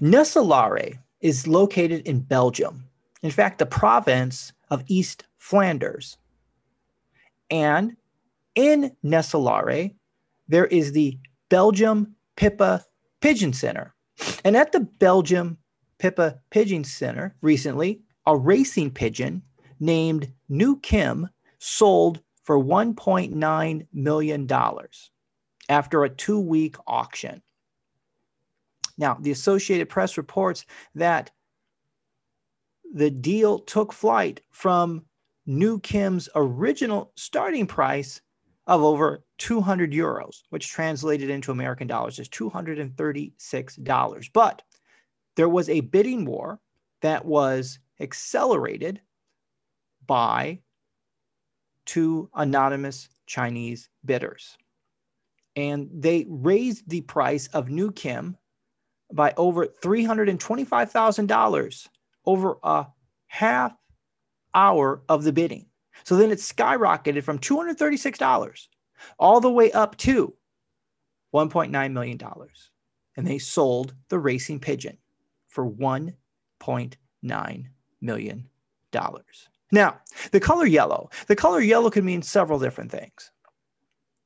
Knesselare is located in Belgium. In fact, the province of East Flanders. And in Knesselare, there is the Belgium PIPA Pigeon Center. And at the Belgium PIPA Pigeon Center recently, a racing pigeon named New Kim sold for $1.9 million after a two week auction. Now, the Associated Press reports that the deal took flight from New Kim's original starting price of over 200 euros, which translated into American dollars is $236. But there was a bidding war that was accelerated by two anonymous Chinese bidders. And they raised the price of New Kim by over $325,000 over a half hour of the bidding. So then it skyrocketed from $236 all the way up to $1.9 million. And they sold the racing pigeon for $1.9 million. Now, the color yellow. The color yellow can mean several different things.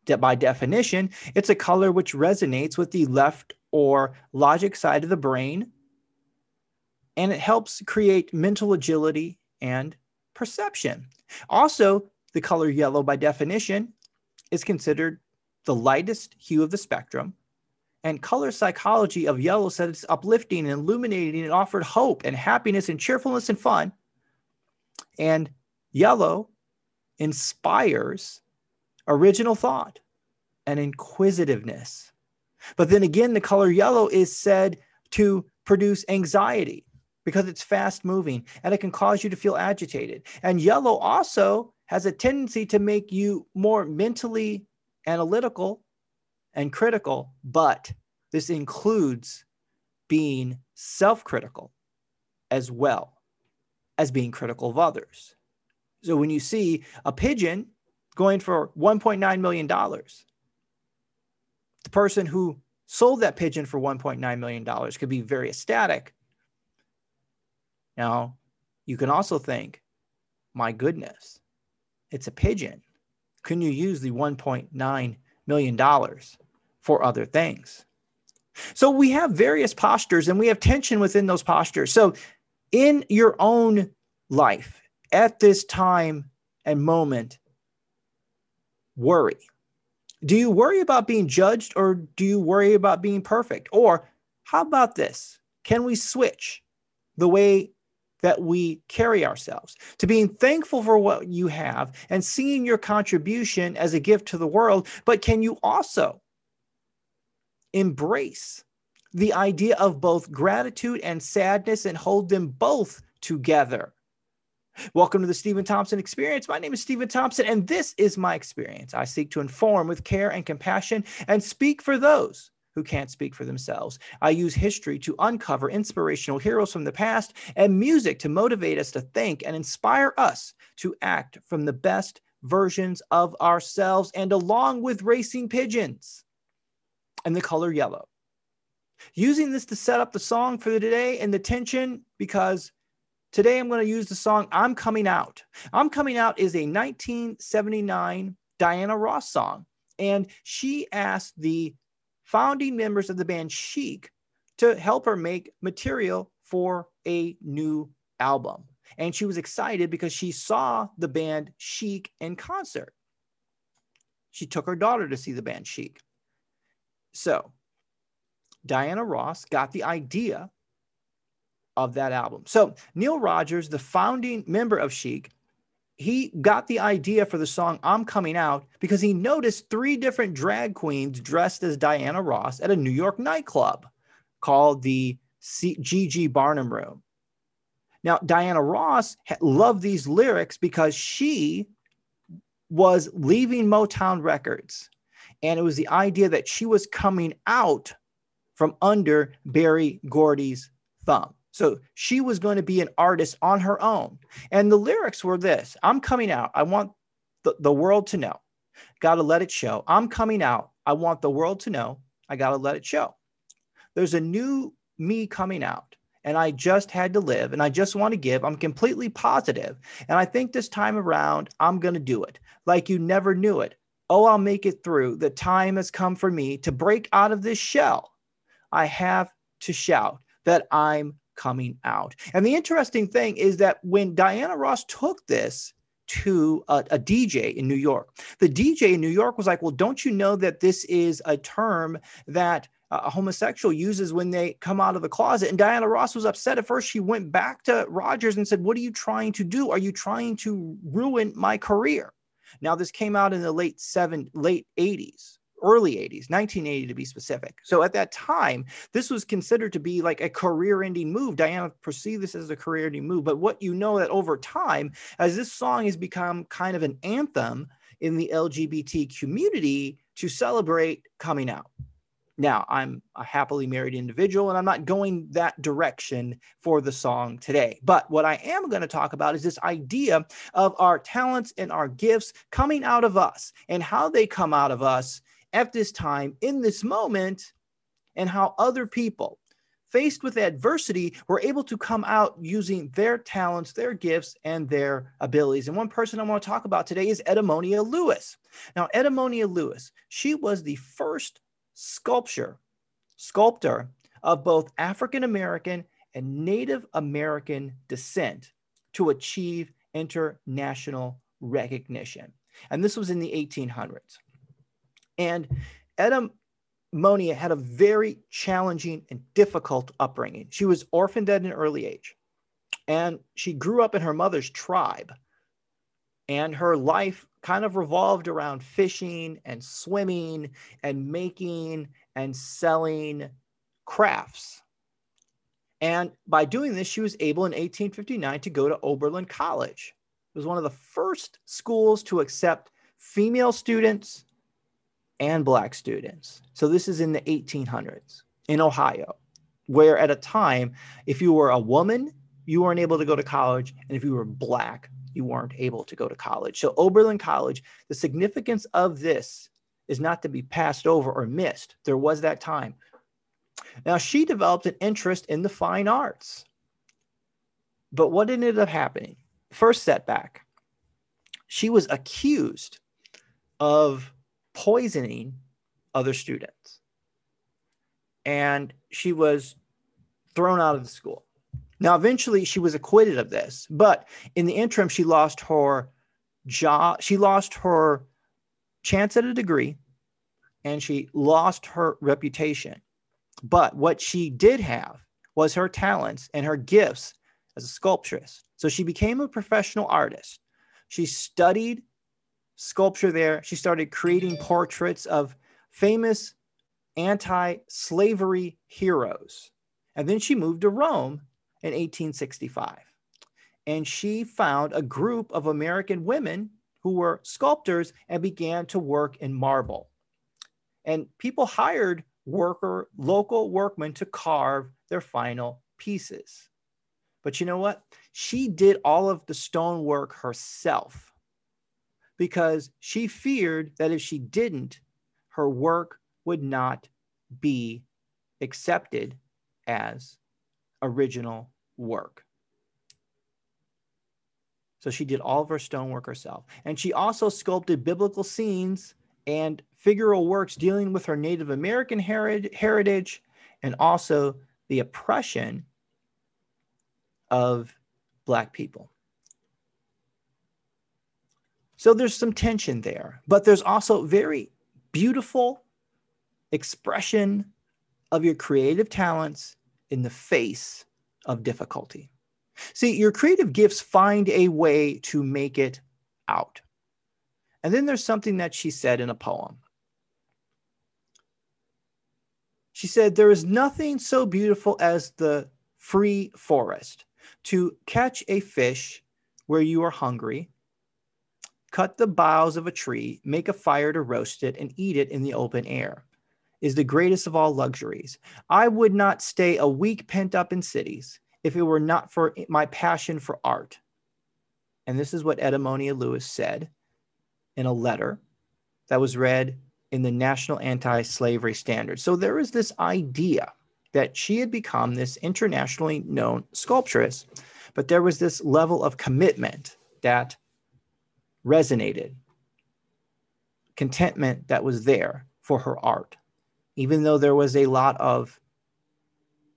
By definition, it's a color which resonates with the left or logic side of the brain, and it helps create mental agility and perception. Also, the color yellow, by definition, is considered the lightest hue of the spectrum. And color psychology of yellow said it's uplifting and illuminating and offered hope and happiness and cheerfulness and fun. And yellow inspires original thought and inquisitiveness. But then again, the color yellow is said to produce anxiety because it's fast moving and it can cause you to feel agitated. And yellow also has a tendency to make you more mentally analytical and critical, but this includes being self critical as well as being critical of others. So when you see a pigeon going for $1.9 million, the person who sold that pigeon for $1.9 million could be very ecstatic now, you can also think, my goodness, it's a pigeon. Couldn't you use the $1.9 million for other things? So we have various postures and we have tension within those postures. So, in your own life, at this time and moment, worry. Do you worry about being judged or do you worry about being perfect? Or how about this? Can we switch the way that we carry ourselves, to being thankful for what you have and seeing your contribution as a gift to the world. But can you also embrace the idea of both gratitude and sadness and hold them both together? Welcome to the Steven Thompson Experience. My name is Steven Thompson, and this is my experience. I seek to inform with care and compassion and speak for those who can't speak for themselves. I use history to uncover inspirational heroes from the past and music to motivate us to think and inspire us to act from the best versions of ourselves and along with racing pigeons and the color yellow. Using this to set up the song for the day and the tension because today I'm going to use the song I'm Coming Out. I'm Coming Out is a 1979 Diana Ross song. And she asked the founding members of the band Chic to help her make material for a new album. And she was excited because she saw the band Chic in concert. She took her daughter to see the band Chic. So Diana Ross got the idea of that album. So Nile Rodgers, the founding member of Chic, he got the idea for the song I'm Coming Out because he noticed three different drag queens dressed as Diana Ross at a New York nightclub called the Gigi Barnum Room. Now, Diana Ross loved these lyrics because she was leaving Motown Records. And it was the idea that she was coming out from under Berry Gordy's thumb. So she was going to be an artist on her own. And the lyrics were this I'm coming out. I want the, the world to know. Got to let it show. I'm coming out. I want the world to know. I got to let it show. There's a new me coming out and I just had to live and I just want to give. I'm completely positive. And I think this time around, I'm going to do it like you never knew it. Oh, I'll make it through. The time has come for me to break out of this shell. I have to shout that I'm coming out. And the interesting thing is that when Diana Ross took this, to a, a, DJ in New York. The DJ in New York was like, Well, don't you know that this is a term that uh, a homosexual uses when they come out of the closet. And Diana Ross was upset at first. She went back to Rodgers and said, What are you trying to do? Are you trying to ruin my career? Now, this came out in the late seven, late 80s, early 80s, 1980 to be specific. So at that time, this was considered to be like a career-ending move. Diana perceived this as a career-ending move. But what you know that over time, as this song has become kind of an anthem in the LGBT community to celebrate coming out. Now, I'm a happily married individual and I'm not going that direction for the song today. But what I am going to talk about is this idea of our talents and our gifts coming out of us and how they come out of us at this time, in this moment, and how other people faced with adversity were able to come out using their talents, their gifts, and their abilities. And one person I want to talk about today is Edmonia Lewis. Now, Edmonia Lewis, she was the first sculpture, sculptor of both African American and Native American descent to achieve international recognition. And this was in the 1800s. And Etta Monia had a very challenging and difficult upbringing. She was orphaned at an early age, and she grew up in her mother's tribe. And her life kind of revolved around fishing and swimming and making and selling crafts. And by doing this, she was able in 1859 to go to Oberlin College. It was one of the first schools to accept female students and Black students. So this is in the 1800s in Ohio, where at a time, if you were a woman, you weren't able to go to college. And if you were Black, you weren't able to go to college. So, Oberlin College, the significance of this is not to be passed over or missed. There was that time. Now, she developed an interest in the fine arts. But what ended up happening? First setback, she was accused of poisoning other students. And she was thrown out of the school. Now, eventually, she was acquitted of this, but in the interim, she lost her job. She lost her chance at a degree, and she lost her reputation. But what she did have was her talents and her gifts as a sculptress. So she became a professional artist. She studied sculpture there. She started creating portraits of famous anti slavery heroes. And then she moved to Rome in 1865. And she found a group of American women who were sculptors and began to work in marble. And people hired worker, local workmen to carve their final pieces. But you know what? She did all of the stonework herself because she feared that if she didn't, her work would not be accepted as original work. So she did all of her stonework herself. And she also sculpted biblical scenes and figural works dealing with her Native American heritage and also the oppression of Black people. So there's some tension there, but there's also very beautiful expression of your creative talents in the face of difficulty. See, your creative gifts find a way to make it out. And then there's something that she said in a poem. She said, There is nothing so beautiful as the free forest. To catch a fish where you are hungry, cut the boughs of a tree, make a fire to roast it, and eat it in the open air is the greatest of all luxuries. I would not stay a week pent up in cities if it were not for my passion for art. And this is what Edmonia Lewis said in a letter that was read in the National Anti Slavery Standard. So there is this idea that she had become this internationally known sculptress, but there was this level of commitment that resonated, contentment that was there for her art, even though there was a lot of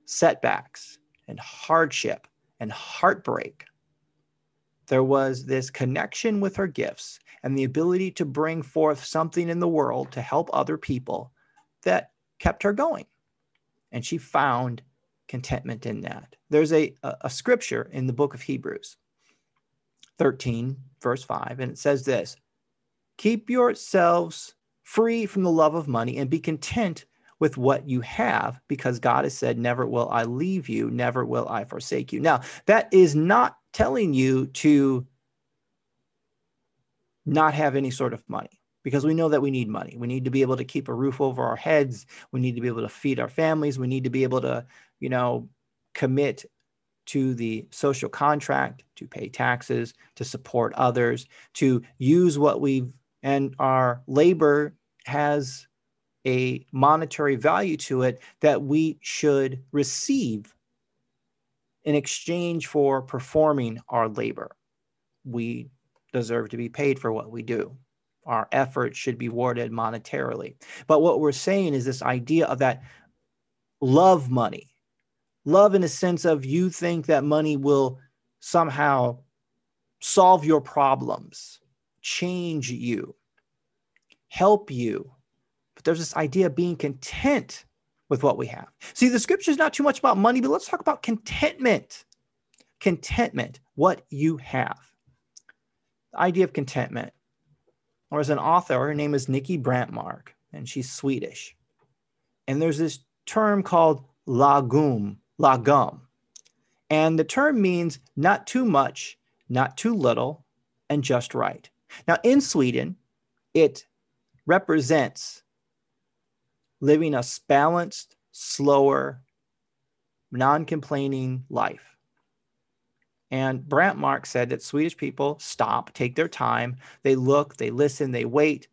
setbacks and hardship and heartbreak. There was this connection with her gifts and the ability to bring forth something in the world to help other people that kept her going. And she found contentment in that. There's a, a, a scripture in the book of Hebrews 13, verse 5, and it says this Keep yourselves free from the love of money and be content with what you have because God has said, Never will I leave you, never will I forsake you. Now, that is not telling you to not have any sort of money because we know that we need money. We need to be able to keep a roof over our heads. We need to be able to feed our families. We need to be able to, you know, commit to the social contract, to pay taxes, to support others, to use what we've and our labor has a monetary value to it that we should receive in exchange for performing our labor. We deserve to be paid for what we do our effort should be rewarded monetarily. But what we're saying is this idea of that love money, love in a sense of you think that money will somehow solve your problems, change you, help you. But there's this idea of being content with what we have. See, the scripture is not too much about money, but let's talk about contentment. Contentment, what you have. The idea of contentment or as an author, her name is Niki Brantmark, and she's Swedish. And there's this term called lagom, lagom. And the term means not too much, not too little, and just right. Now, in Sweden, it represents living a balanced, slower, non complaining life. And Brantmark said that Swedish people stop, take their time, they look, they listen, they wait,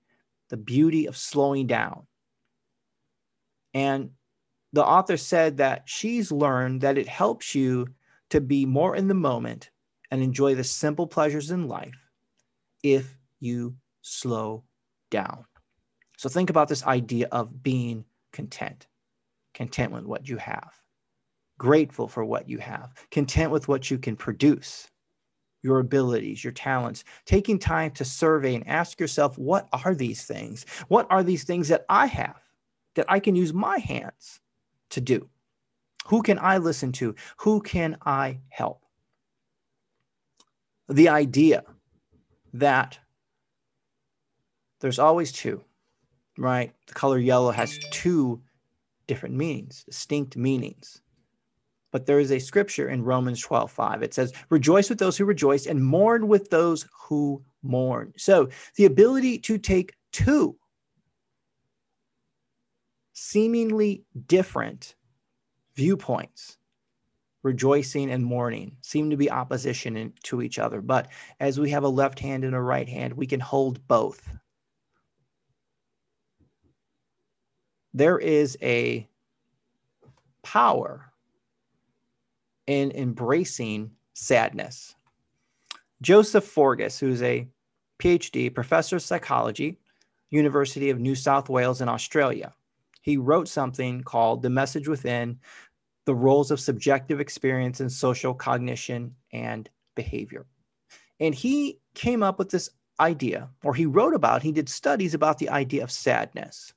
the beauty of slowing down. And the author said that she's learned that it helps you to be more in the moment and enjoy the simple pleasures in life if you slow down. So think about this idea of being content, content with what you have grateful for what you have, content with what you can produce, your abilities, your talents, taking time to survey and ask yourself, what are these things? What are these things that I have that I can use my hands to do? Who can I listen to? Who can I help? The idea that there's always two, right? The color yellow has two different meanings, distinct meanings. But there is a scripture in Romans 12, 5. It says, Rejoice with those who rejoice and mourn with those who mourn. So the ability to take two seemingly different viewpoints, rejoicing and mourning, seem to be opposition in, to each other. But as we have a left hand and a right hand, we can hold both. There is a power in embracing sadness. Joseph Forgas, who's a PhD, professor of psychology, University of New South Wales in Australia, he wrote something called The Message Within The Roles of Subjective Experience in Social Cognition and Behavior. And he came up with this idea, or he wrote about, he did studies about the idea of sadness.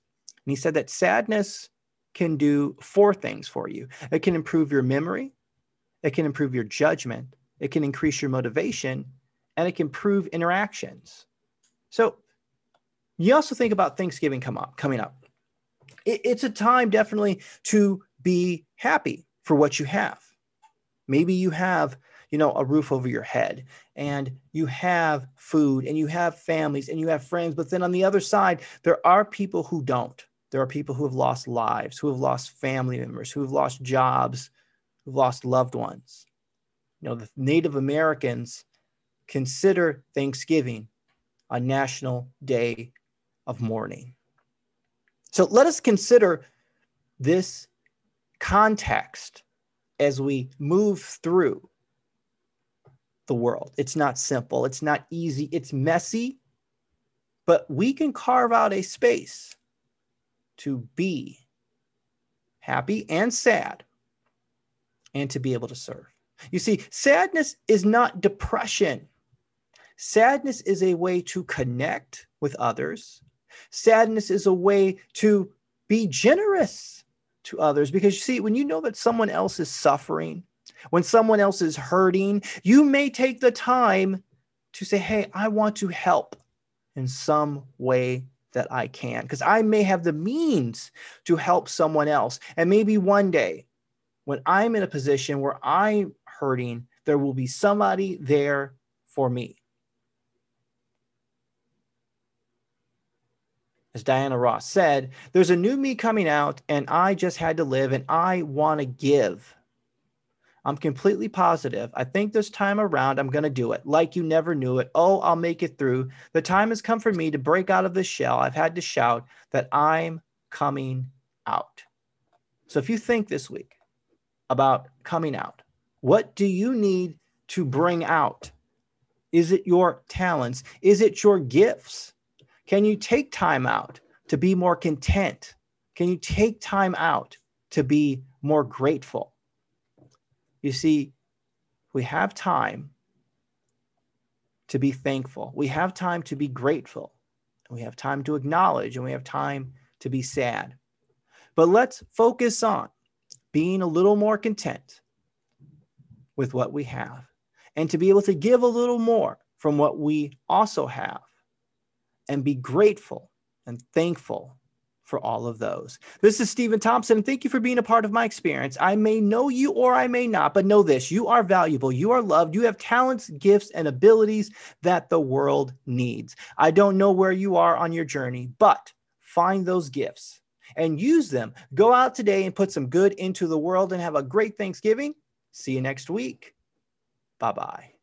And he said that sadness can do four things for you it can improve your memory, it can improve your judgment, it can increase your motivation, and it can improve interactions. So you also think about Thanksgiving come up, coming up. It, it's a time definitely to be happy for what you have. Maybe you have, you know, a roof over your head and you have food and you have families and you have friends. But then on the other side, there are people who don't. There are people who have lost lives, who have lost family members, who have lost jobs, who've lost loved ones. You know, the Native Americans consider Thanksgiving a national day of mourning. So let us consider this context as we move through the world. It's not simple, it's not easy, it's messy, but we can carve out a space to be happy and sad and to be able to serve. You see, sadness is not depression. Sadness is a way to connect with others. Sadness is a way to be generous to others because you see, when you know that someone else is suffering, when someone else is hurting, you may take the time to say, Hey, I want to help in some way that I can, because I may have the means to help someone else. And maybe one day when I'm in a position where I'm hurting, there will be somebody there for me. As Diana Ross said, there's a new me coming out, and I just had to live, and I want to give. I'm completely positive. I think this time around, I'm going to do it like you never knew it. Oh, I'll make it through. The time has come for me to break out of the shell. I've had to shout that I'm coming out. So if you think this week about coming out, what do you need to bring out? Is it your talents? Is it your gifts? Can you take time out to be more content? Can you take time out to be more grateful? You see, we have time to be thankful. We have time to be grateful. We have time to acknowledge and we have time to be sad. But let's focus on being a little more content with what we have and to be able to give a little more from what we also have and be grateful and thankful for all of those. This is Steven Thompson. Thank you for being a part of my experience. I may know you or I may not, but know this you are valuable, you are loved, you have talents, gifts, and abilities that the world needs. I don't know where you are on your journey, but find those gifts and use them. Go out today and put some good into the world and have a great Thanksgiving. See you next week. Bye bye.